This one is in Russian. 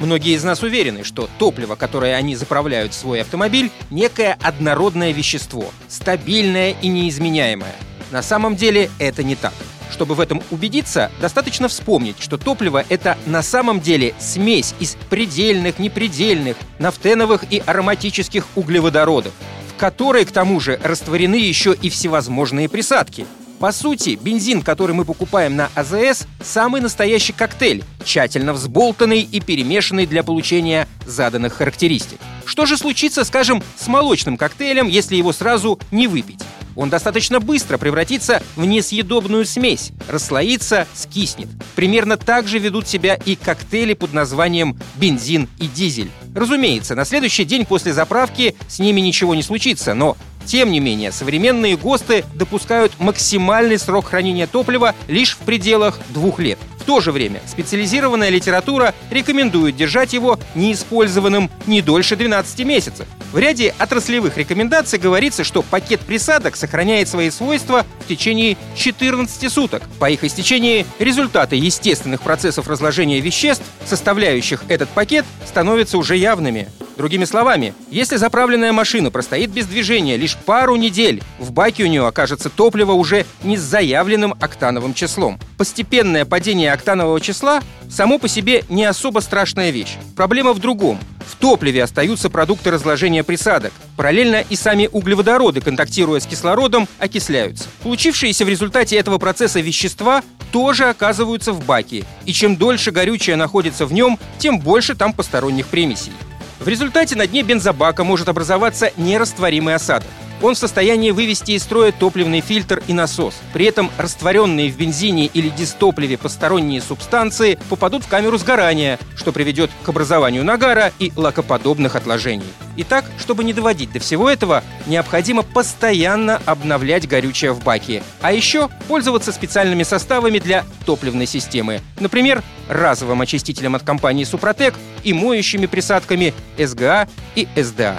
Многие из нас уверены, что топливо, которое они заправляют в свой автомобиль, некое однородное вещество, стабильное и неизменяемое. На самом деле это не так. Чтобы в этом убедиться, достаточно вспомнить, что топливо – это на самом деле смесь из предельных, непредельных, нафтеновых и ароматических углеводородов, в которой, к тому же, растворены еще и всевозможные присадки – по сути, бензин, который мы покупаем на АЗС, самый настоящий коктейль, тщательно взболтанный и перемешанный для получения заданных характеристик. Что же случится, скажем, с молочным коктейлем, если его сразу не выпить? Он достаточно быстро превратится в несъедобную смесь, расслоится, скиснет. Примерно так же ведут себя и коктейли под названием бензин и дизель. Разумеется, на следующий день после заправки с ними ничего не случится, но тем не менее, современные ГОСТы допускают максимальный срок хранения топлива лишь в пределах двух лет. В то же время специализированная литература рекомендует держать его неиспользованным не дольше 12 месяцев. В ряде отраслевых рекомендаций говорится, что пакет присадок сохраняет свои свойства в течение 14 суток. По их истечении результаты естественных процессов разложения веществ, составляющих этот пакет, становятся уже явными. Другими словами, если заправленная машина простоит без движения лишь пару недель, в баке у нее окажется топливо уже не с заявленным октановым числом. Постепенное падение октанового числа само по себе не особо страшная вещь. Проблема в другом. В топливе остаются продукты разложения присадок. Параллельно и сами углеводороды, контактируя с кислородом, окисляются. Получившиеся в результате этого процесса вещества тоже оказываются в баке. И чем дольше горючее находится в нем, тем больше там посторонних примесей. В результате на дне бензобака может образоваться нерастворимый осадок. Он в состоянии вывести из строя топливный фильтр и насос. При этом растворенные в бензине или дистопливе посторонние субстанции попадут в камеру сгорания, что приведет к образованию нагара и лакоподобных отложений. Итак, чтобы не доводить до всего этого, необходимо постоянно обновлять горючее в баке. А еще пользоваться специальными составами для топливной системы. Например, разовым очистителем от компании «Супротек» и моющими присадками СГА и СДА.